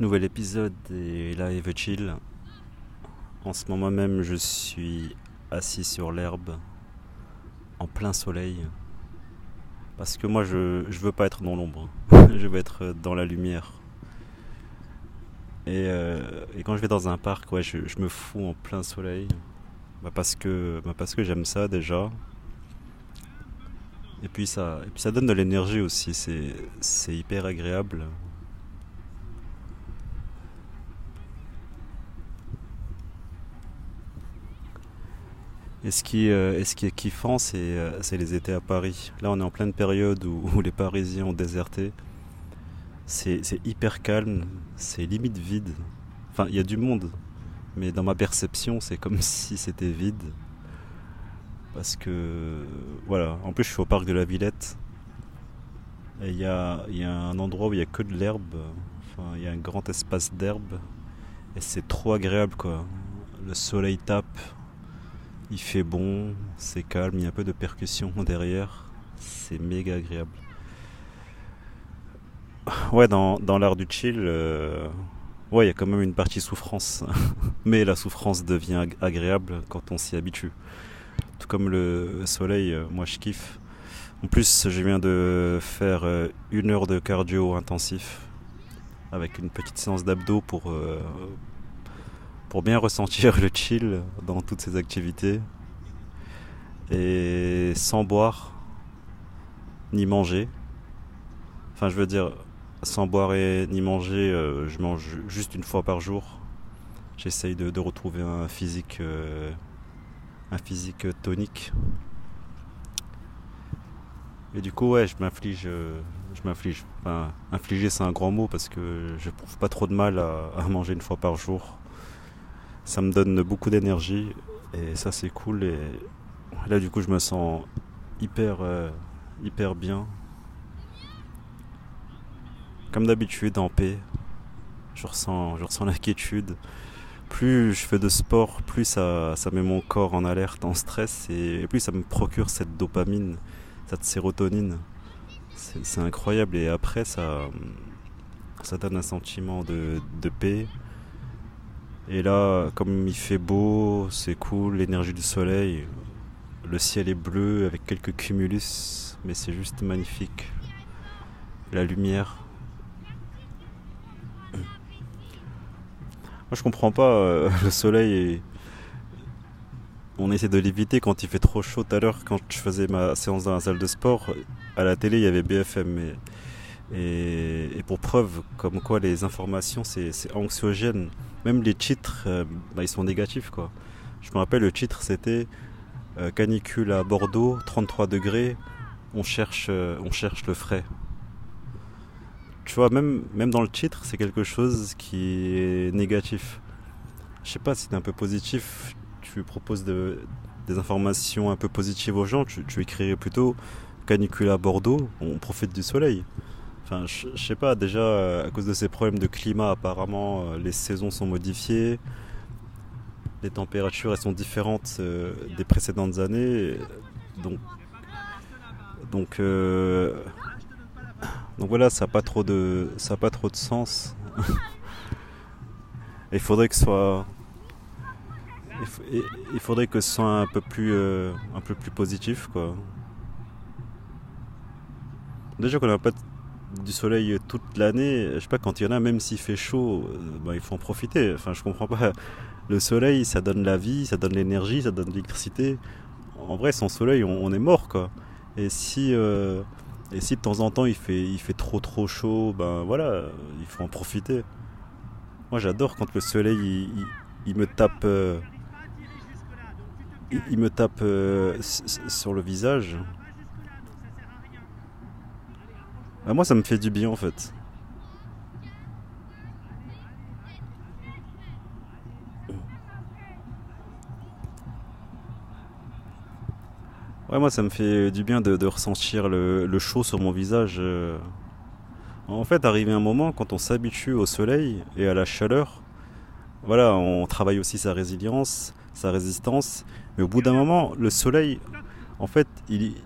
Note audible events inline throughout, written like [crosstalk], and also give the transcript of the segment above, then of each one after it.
Nouvel épisode et live chill. En ce moment même, je suis assis sur l'herbe en plein soleil. Parce que moi, je, je veux pas être dans l'ombre. [laughs] je veux être dans la lumière. Et, euh, et, quand je vais dans un parc, ouais, je, je me fous en plein soleil. Bah parce que, bah que j'aime ça déjà. Et puis ça, et puis ça donne de l'énergie aussi. C'est hyper agréable. Et ce qui, euh, ce qui est kiffant, euh, c'est les étés à Paris. Là, on est en pleine période où, où les Parisiens ont déserté. C'est hyper calme, c'est limite vide. Enfin, il y a du monde, mais dans ma perception, c'est comme [laughs] si c'était vide. Parce que, voilà, en plus, je suis au parc de la Villette. Et il y a, y a, un endroit où il n'y a que de l'herbe. Enfin, il y a un grand espace d'herbe. Et c'est trop agréable, quoi. Le soleil tape, il fait bon, c'est calme, il y a un peu de percussion [laughs] derrière. C'est méga agréable. Ouais, dans, dans l'art du chill, euh, ouais, il y a quand même une partie souffrance. [laughs] Mais la souffrance devient agréable quand on s'y habitue. Tout comme le soleil, euh, moi je kiffe. En plus, je viens de faire euh, une heure de cardio intensif avec une petite séance d'abdos pour, pour bien ressentir le chill dans toutes ces activités. Et sans boire, ni manger. Enfin, je veux dire, sans boire et ni manger, euh, je mange juste une fois par jour. J'essaye de, retrouver un physique, euh, un physique tonique. Et du coup, ouais, je m'inflige, euh, je m'inflige. Enfin, infliger, c'est un grand mot parce que je trouve pas trop de mal à manger une fois par jour. Ça me donne beaucoup d'énergie et ça, c'est cool. Et là, du coup, je me sens hyper, euh, hyper bien. Comme d'habitude, en paix. Je ressens, je ressens l'inquiétude. Plus je fais de sport, plus ça, ça met mon corps en alerte, en stress, et plus ça me procure cette dopamine, cette sérotonine. C'est incroyable. Et après, ça, ça donne un sentiment de, de paix. Et là, comme il fait beau, c'est cool, l'énergie du soleil, le ciel est bleu avec quelques cumulus, mais c'est juste magnifique. La lumière. Moi je comprends pas, euh, [laughs] le soleil est... On essaie de l'éviter quand il fait trop chaud tout à l'heure, quand je faisais ma séance dans la salle de sport, à la télé il y avait BFM. Mais... Et, pour preuve, comme quoi les informations c'est anxiogène. Même les titres, euh, bah, ils sont négatifs quoi. Je me rappelle le titre c'était euh, canicule à Bordeaux, 33 degrés, on cherche, euh, on cherche le frais. Tu vois, même, même dans le titre, c'est quelque chose qui est négatif. Je sais pas si c'est un peu positif, tu proposes de, des informations un peu positives aux gens, tu écrirais plutôt canicule à Bordeaux, on profite du soleil. Enfin, je, sais pas, déjà, à cause de ces problèmes de climat, apparemment, les saisons sont modifiées les températures elles sont différentes euh, des précédentes années. Donc, donc, euh, donc voilà, ça n'a pas trop de, ça a pas trop de sens. [laughs] il faudrait que ce soit, il faudrait que ce soit un peu plus, euh, un peu plus positif, quoi. Déjà qu'on n'a pas du soleil toute l'année, je sais pas, quand il y en a, même s'il fait chaud, bah, il faut en profiter. Enfin, je comprends pas le soleil, ça donne la vie, ça donne l'énergie, ça donne l'électricité. En vrai, sans soleil, on, est mort, quoi. Et si, euh, et si de temps en temps il fait, il fait trop trop chaud, ben voilà, il faut en profiter. Moi, j'adore quand le soleil, il, me tape, il, me tape euh, sur le visage. Ben moi, ça me fait du bien, en fait. Ouais, moi, ça me fait du bien de, ressentir le, le, chaud sur mon visage. Euh. En fait, arrivé un moment, quand on s'habitue au soleil et à la chaleur, voilà, on travaille aussi sa résilience, sa résistance. Mais au bout d'un moment, le soleil, en fait, il,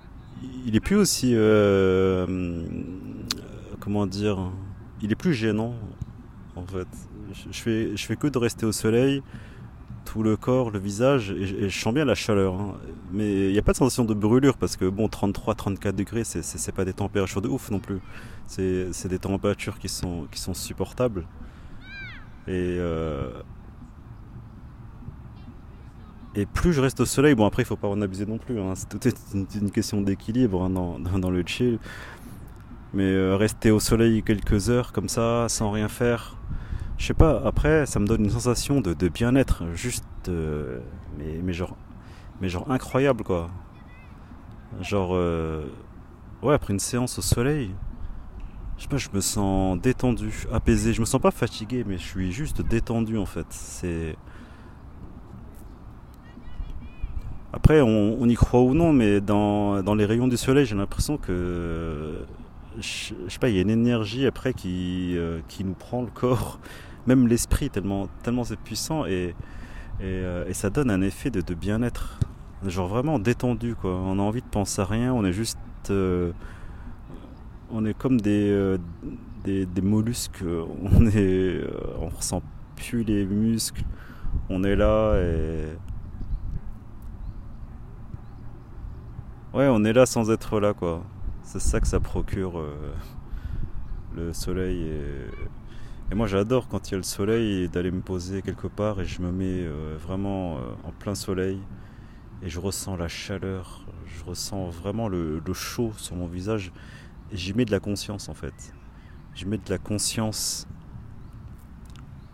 il est plus aussi, euh, comment dire, il est plus gênant. en fait. Je, fais, je que de rester au soleil, tout le corps, le visage, et, je sens bien la chaleur. Hein. Mais il n'y a pas de sensation de brûlure parce que bon, 33-34 degrés, c'est pas des températures de ouf non plus. C'est des températures qui sont, supportables. Et, euh, et plus je reste au soleil, bon après il faut pas en abuser non plus, hein. tout est une, question d'équilibre hein, dans, le chill. Mais euh, rester au soleil quelques heures comme ça, sans rien faire, je sais pas, après ça me donne une sensation de, bien-être, juste, euh, mais, genre, mais genre incroyable quoi. Genre, euh, ouais, après une séance au soleil, je sais pas, je me sens détendu, apaisé, je me sens pas fatigué, mais je suis juste détendu en fait. C'est Après, on, y croit ou non, mais dans, dans les rayons du soleil, j'ai l'impression que, je, sais pas, il y a une énergie après qui, euh, qui nous prend le corps, [laughs] même l'esprit, tellement, tellement c'est puissant, et, et, euh, ça donne un effet de, de bien-être, genre vraiment détendu, quoi. On a envie de penser à rien, on est juste, euh, on est comme des, des, des, mollusques, [laughs] on est, on ressent plus les muscles, on est là et Ouais, on est là sans être là, quoi. C'est ça que ça procure euh, le soleil. Et, moi, j'adore quand il y a le soleil d'aller me poser quelque part et je me mets euh, vraiment euh, en plein soleil et je ressens la chaleur, je ressens vraiment le, le chaud sur mon visage et j'y mets de la conscience en fait. J'y mets de la conscience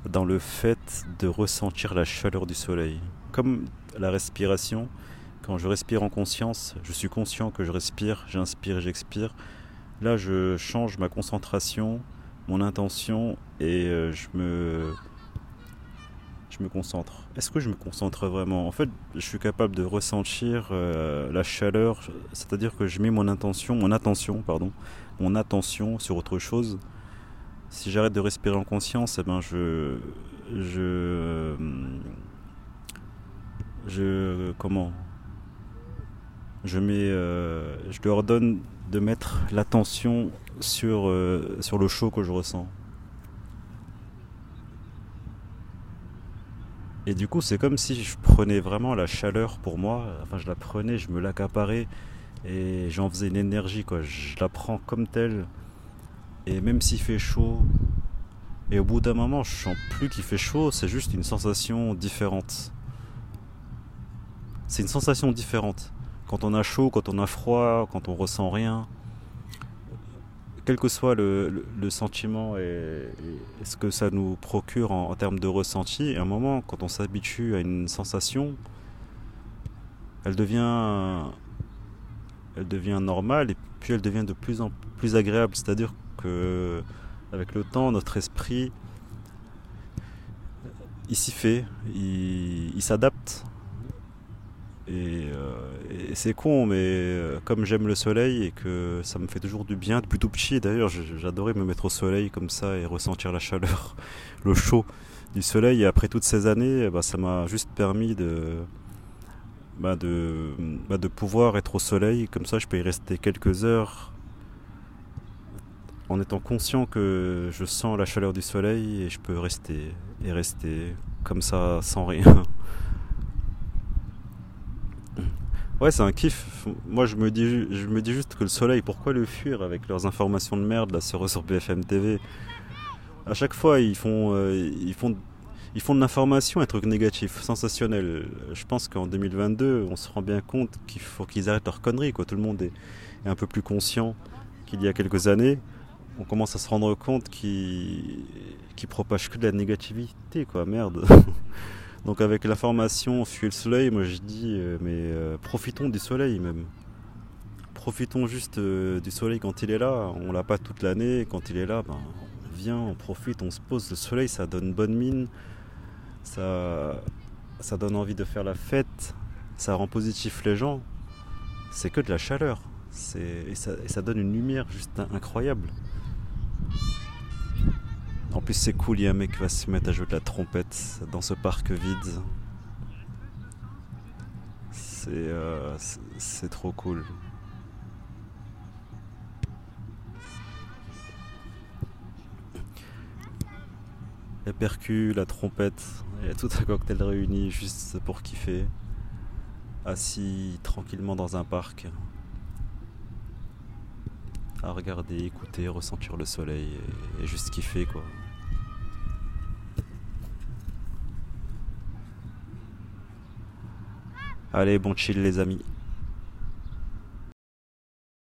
dans le fait de ressentir la chaleur du soleil. Comme la respiration, quand je respire en conscience, je suis conscient que je respire, j'inspire et j'expire. Là, je change ma concentration, mon intention et euh, je me je me concentre. Est-ce que je me concentre vraiment? En fait, je suis capable de ressentir euh, la chaleur, c'est-à-dire que je mets mon intention, mon attention, pardon, mon attention sur autre chose. Si j'arrête de respirer en conscience, eh ben je je je comment? Je, mets, euh, je leur donne de mettre l'attention sur, euh, sur le chaud que je ressens. Et du coup, c'est comme si je prenais vraiment la chaleur pour moi. Enfin, je la prenais, je me l'accaparais et j'en faisais une énergie. Quoi. Je la prends comme telle. Et même s'il fait chaud, et au bout d'un moment, je sens plus qu'il fait chaud, c'est juste une sensation différente. C'est une sensation différente. Quand on a chaud, quand on a froid, quand on ressent rien, quel que soit le, sentiment et, ce que ça nous procure en, termes de ressenti, à un moment, quand on s'habitue à une sensation, elle devient, elle devient normale et puis elle devient de plus en plus agréable. C'est-à-dire que avec le temps, notre esprit, il s'y fait, il s'adapte euh, et, c'est con, mais euh, comme j'aime le soleil et que ça me fait toujours du bien, depuis tout petit d'ailleurs, j'adorais me mettre au soleil comme ça et ressentir la chaleur, [laughs] le chaud du soleil. Et après toutes ces années, bah, ça m'a juste permis de, bah, de, bah, de pouvoir être au soleil. Comme ça, je peux y rester quelques heures en étant conscient que je sens la chaleur du soleil et je peux rester et rester comme ça sans rien. [laughs] Ouais, c'est un kiff. Moi, je me, dis, je me dis juste que le soleil, pourquoi le fuir avec leurs informations de merde là sur, sur BFM TV À chaque fois, ils font, euh, ils font, ils font de l'information un truc négatif, sensationnel. Je pense qu'en 2022, on se rend bien compte qu'il faut qu'ils arrêtent leur conneries. Quoi. Tout le monde est, un peu plus conscient qu'il y a quelques années. On commence à se rendre compte qu'ils qu propagent que de la négativité, quoi. Merde. [laughs] Donc avec l'information fuit le soleil, moi je dis euh, mais euh, profitons du soleil même. Profitons juste euh, du soleil quand il est là. On l'a pas toute l'année. Quand il est là, ben, on vient, on profite, on se pose. Le soleil, ça donne bonne mine. Ça, donne envie de faire la fête. Ça rend positif les gens. C'est que de la chaleur. Et ça donne une lumière juste incroyable. En plus, c'est cool, il y a un mec qui va se mettre à jouer de la trompette dans ce parc vide. C'est euh, trop cool. les percus, la trompette, et tout un cocktail réuni juste pour kiffer. Assis tranquillement dans un parc. À regarder, écouter, ressentir le soleil et, juste kiffer quoi. Allez, bon chill les amis.